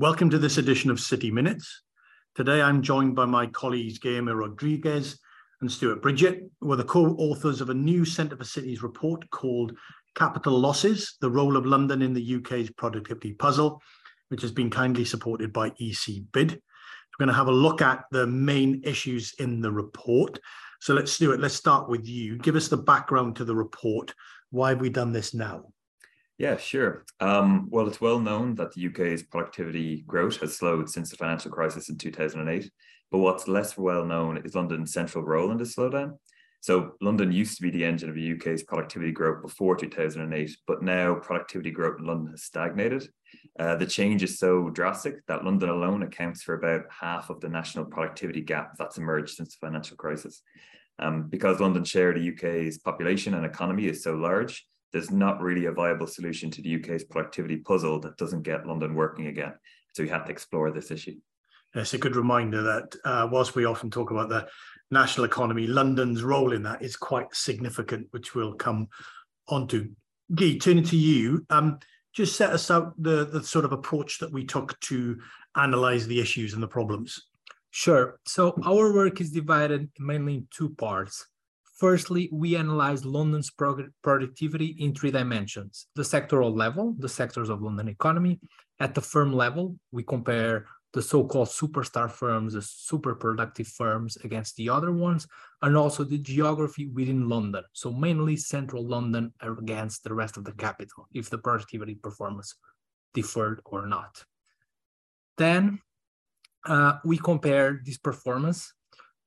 Welcome to this edition of City Minutes. Today I'm joined by my colleagues Guilherme Rodrigues and Stuart Bridget, who are the co-authors of a new Centre for Cities report called Capital Losses, the Role of London in the UK's Productivity Puzzle, which has been kindly supported by EC Bid. We're going to have a look at the main issues in the report. So let's do it. Let's start with you. Give us the background to the report. Why have we done this now? Yeah, sure. Um, well, it's well known that the UK's productivity growth has slowed since the financial crisis in 2008. But what's less well known is London's central role in this slowdown. So, London used to be the engine of the UK's productivity growth before 2008, but now productivity growth in London has stagnated. Uh, the change is so drastic that London alone accounts for about half of the national productivity gap that's emerged since the financial crisis. Um, because London's share of the UK's population and economy is so large, there's not really a viable solution to the UK's productivity puzzle that doesn't get London working again. So we had to explore this issue. It's a good reminder that uh, whilst we often talk about the national economy, London's role in that is quite significant, which we'll come onto. Guy, turning to you, um, just set us out the, the sort of approach that we took to analyze the issues and the problems. Sure. So our work is divided mainly in two parts. Firstly, we analyze London's productivity in three dimensions. The sectoral level, the sectors of London economy. At the firm level, we compare the so-called superstar firms, the super productive firms against the other ones, and also the geography within London. So mainly central London against the rest of the capital, if the productivity performance differed or not. Then uh, we compare this performance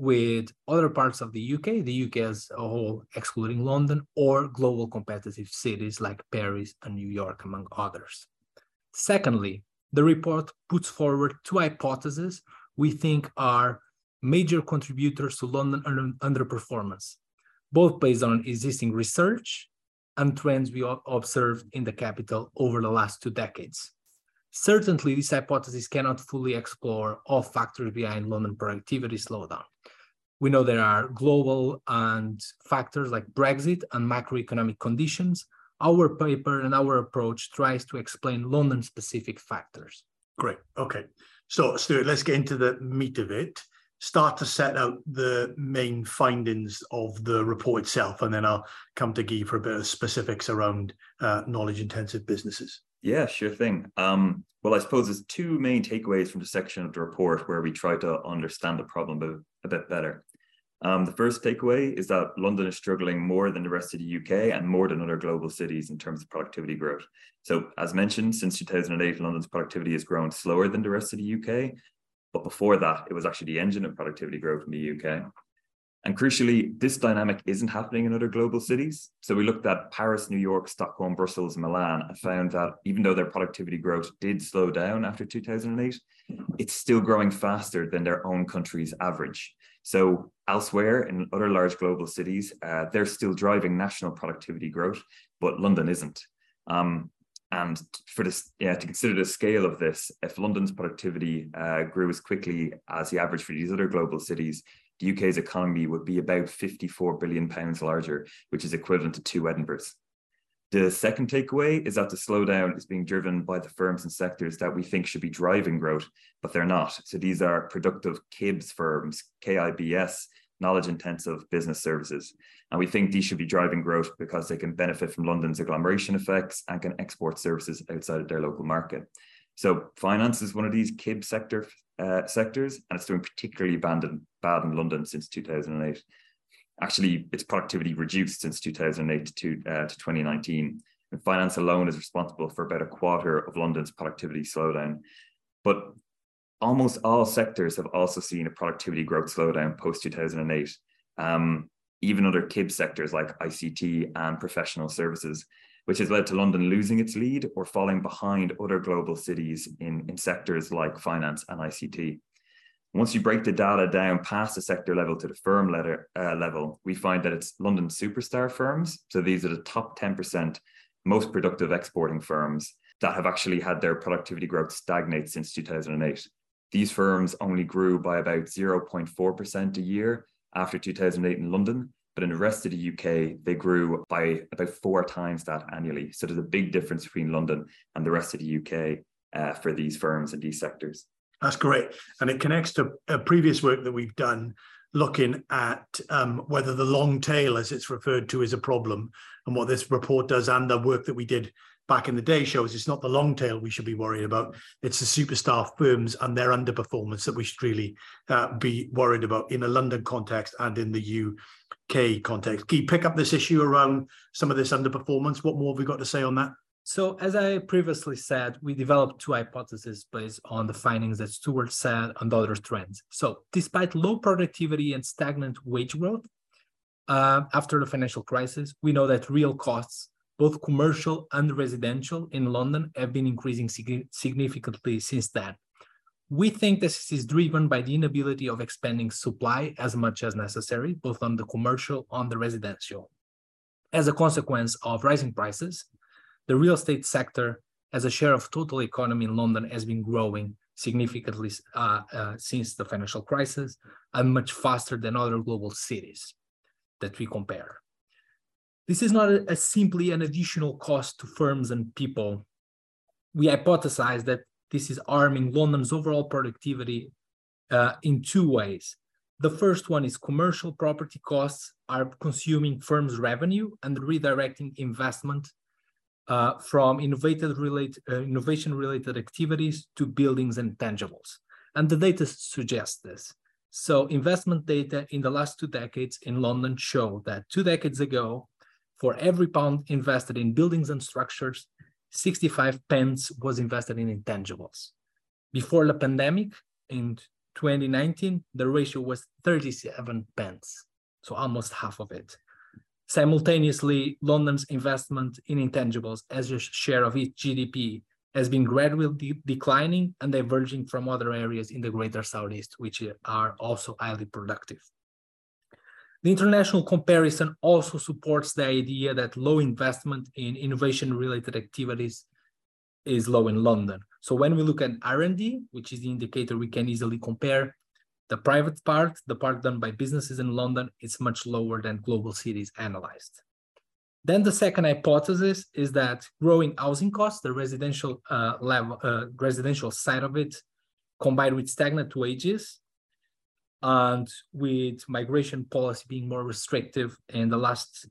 with other parts of the UK, the UK as a whole, excluding London, or global competitive cities like Paris and New York, among others. Secondly, the report puts forward two hypotheses we think are major contributors to London underperformance, both based on existing research and trends we observed in the capital over the last two decades. Certainly, this hypothesis cannot fully explore all factors behind London productivity slowdown. We know there are global and factors like Brexit and macroeconomic conditions. Our paper and our approach tries to explain London specific factors. Great. Okay. So, Stuart, let's get into the meat of it. Start to set out the main findings of the report itself, and then I'll come to Guy for a bit of specifics around uh, knowledge intensive businesses. Yeah, sure thing. Um, well, I suppose there's two main takeaways from the section of the report where we try to understand the problem a, bit better. Um, the first takeaway is that London is struggling more than the rest of the UK and more than other global cities in terms of productivity growth. So, as mentioned, since 2008, London's productivity has grown slower than the rest of the UK. But before that, it was actually the engine of productivity growth in the UK. And crucially, this dynamic isn't happening in other global cities. So we looked at Paris, New York, Stockholm, Brussels, Milan, and found that even though their productivity growth did slow down after 2008, it's still growing faster than their own country's average. So elsewhere in other large global cities, uh, they're still driving national productivity growth, but London isn't. Um, and for this, yeah, to consider the scale of this, if London's productivity uh, grew as quickly as the average for these other global cities, the UK's economy would be about 54 billion pounds larger, which is equivalent to two Edinburghs. The second takeaway is that the slowdown is being driven by the firms and sectors that we think should be driving growth, but they're not. So these are productive KIBS firms, KIBS, knowledge intensive business services. And we think these should be driving growth because they can benefit from London's agglomeration effects and can export services outside of their local market. So finance is one of these KIB sector uh, sectors, and it's doing particularly bad in, bad in London since 2008. Actually, its productivity reduced since 2008 to, uh, to 2019. And finance alone is responsible for about a quarter of London's productivity slowdown. But almost all sectors have also seen a productivity growth slowdown post 2008. Um, even other KIB sectors like ICT and professional services which has led to London losing its lead or falling behind other global cities in, in sectors like finance and ICT. Once you break the data down past the sector level to the firm letter, uh, level, we find that it's London superstar firms. So these are the top 10% most productive exporting firms that have actually had their productivity growth stagnate since 2008. These firms only grew by about 0.4% a year after 2008 in London, but in the rest of the UK, they grew by about four times that annually. So there's a big difference between London and the rest of the UK. uh, for these firms and these sectors. That's great. And it connects to previous work that we've done looking at um, whether the long tail, as it's referred to, is a problem. And what this report does and the work that we did back in the day shows it's not the long tail we should be worried about. It's the superstar firms and their underperformance that we should really uh, be worried about in a London context and in the UK context. Can you pick up this issue around some of this underperformance? What more have we got to say on that? So, as I previously said, we developed two hypotheses based on the findings that Stuart said and other trends. So, despite low productivity and stagnant wage growth uh, after the financial crisis, we know that real costs, both commercial and residential in London, have been increasing sig- significantly since then. We think this is driven by the inability of expanding supply as much as necessary, both on the commercial and the residential. As a consequence of rising prices, the real estate sector as a share of total economy in London has been growing significantly uh, uh, since the financial crisis and much faster than other global cities that we compare. This is not a, a simply an additional cost to firms and people. We hypothesize that this is arming London's overall productivity uh, in two ways. The first one is commercial property costs are consuming firms' revenue and redirecting investment uh, from related, uh, innovation related activities to buildings and tangibles. And the data suggests this. So investment data in the last two decades in London show that two decades ago, for every pound invested in buildings and structures, 65 pence was invested in intangibles. Before the pandemic, in 2019, the ratio was 37 pence, so almost half of it. Simultaneously, London's investment in intangibles as a share of its GDP has been gradually de declining and diverging from other areas in the greater southeast, which are also highly productive. The international comparison also supports the idea that low investment in innovation-related activities is low in London. So when we look at R&D, which is the indicator we can easily compare, the private part, the part done by businesses in London, is much lower than global cities analyzed. Then the second hypothesis is that growing housing costs, the residential uh, level, uh, residential side of it, combined with stagnant wages, and with migration policy being more restrictive in the last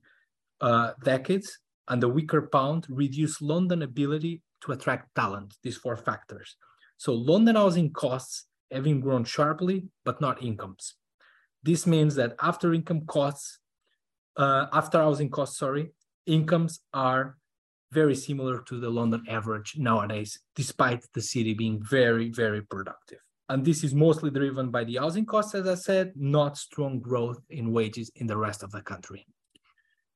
uh, decades, and the weaker pound, reduced London ability to attract talent. These four factors. So London housing costs having grown sharply, but not incomes. This means that after income costs, uh, after housing costs, sorry, incomes are very similar to the London average nowadays, despite the city being very, very productive. And this is mostly driven by the housing costs, as I said, not strong growth in wages in the rest of the country.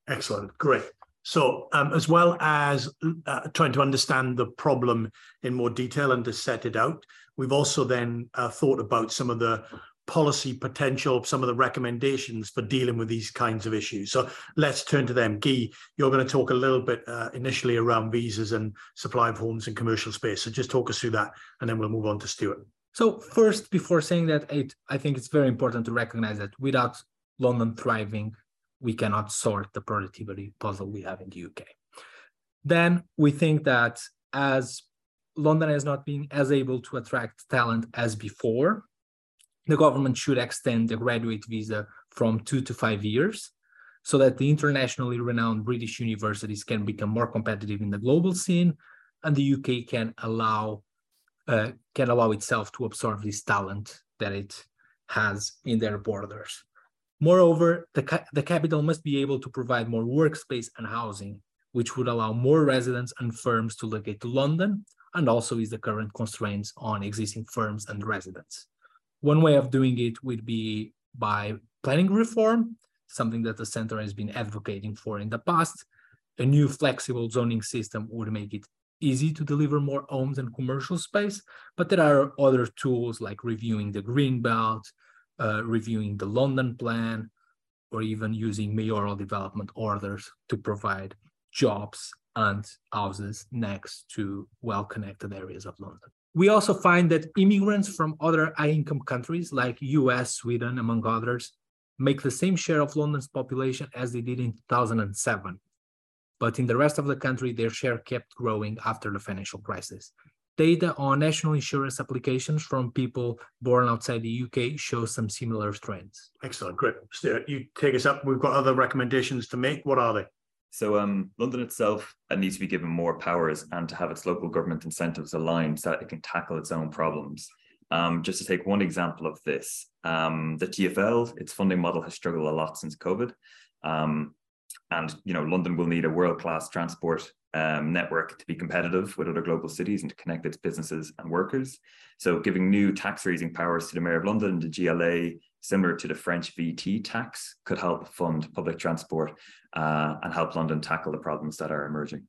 Excellent, great. So, um, as well as uh, trying to understand the problem in more detail and to set it out, we've also then uh, thought about some of the policy potential, some of the recommendations for dealing with these kinds of issues. So let's turn to them. Guy, you're going to talk a little bit uh, initially around visas and supply of homes and commercial space. So just talk us through that, and then we'll move on to Stuart. So first, before saying that, it, I think it's very important to recognize that without London thriving, we cannot sort the productivity puzzle we have in the UK. Then we think that as London has not been as able to attract talent as before, the government should extend the graduate visa from two to five years so that the internationally renowned British universities can become more competitive in the global scene and the UK can allow uh, can allow itself to absorb this talent that it has in their borders. Moreover, the, ca the capital must be able to provide more workspace and housing, which would allow more residents and firms to locate to London, and also is the current constraints on existing firms and residents. One way of doing it would be by planning reform, something that the center has been advocating for in the past. A new flexible zoning system would make it easy to deliver more homes and commercial space, but there are other tools like reviewing the green belt, uh, reviewing the London plan, or even using mayoral development orders to provide jobs and houses next to well-connected areas of London. We also find that immigrants from other high-income countries like US, Sweden, among others, make the same share of London's population as they did in 2007. But in the rest of the country, their share kept growing after the financial crisis. Data on national insurance applications from people born outside the UK shows some similar trends. Excellent, great. Stuart, you take us up. We've got other recommendations to make. What are they? So um, London itself uh, needs to be given more powers and to have its local government incentives aligned so that it can tackle its own problems. Um, just to take one example of this, um, the TFL, its funding model has struggled a lot since COVID. Um, and you know, London will need a world-class transport um, network to be competitive with other global cities and to connect its businesses and workers. So giving new tax raising powers to the Mayor of London, the GLA, similar to the French VT tax, could help fund public transport uh, and help London tackle the problems that are emerging.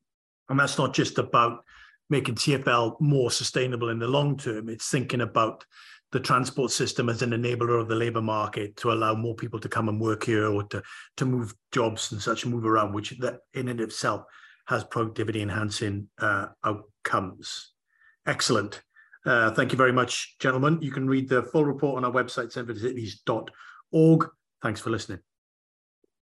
And that's not just about making TFL more sustainable in the long term. It's thinking about the transport system as an enabler of the labour market to allow more people to come and work here or to, to move jobs and such move around, which that in and of itself has productivity enhancing uh, outcomes. Excellent. Uh, thank you very much, gentlemen. You can read the full report on our website, centrecities.org. Thanks for listening.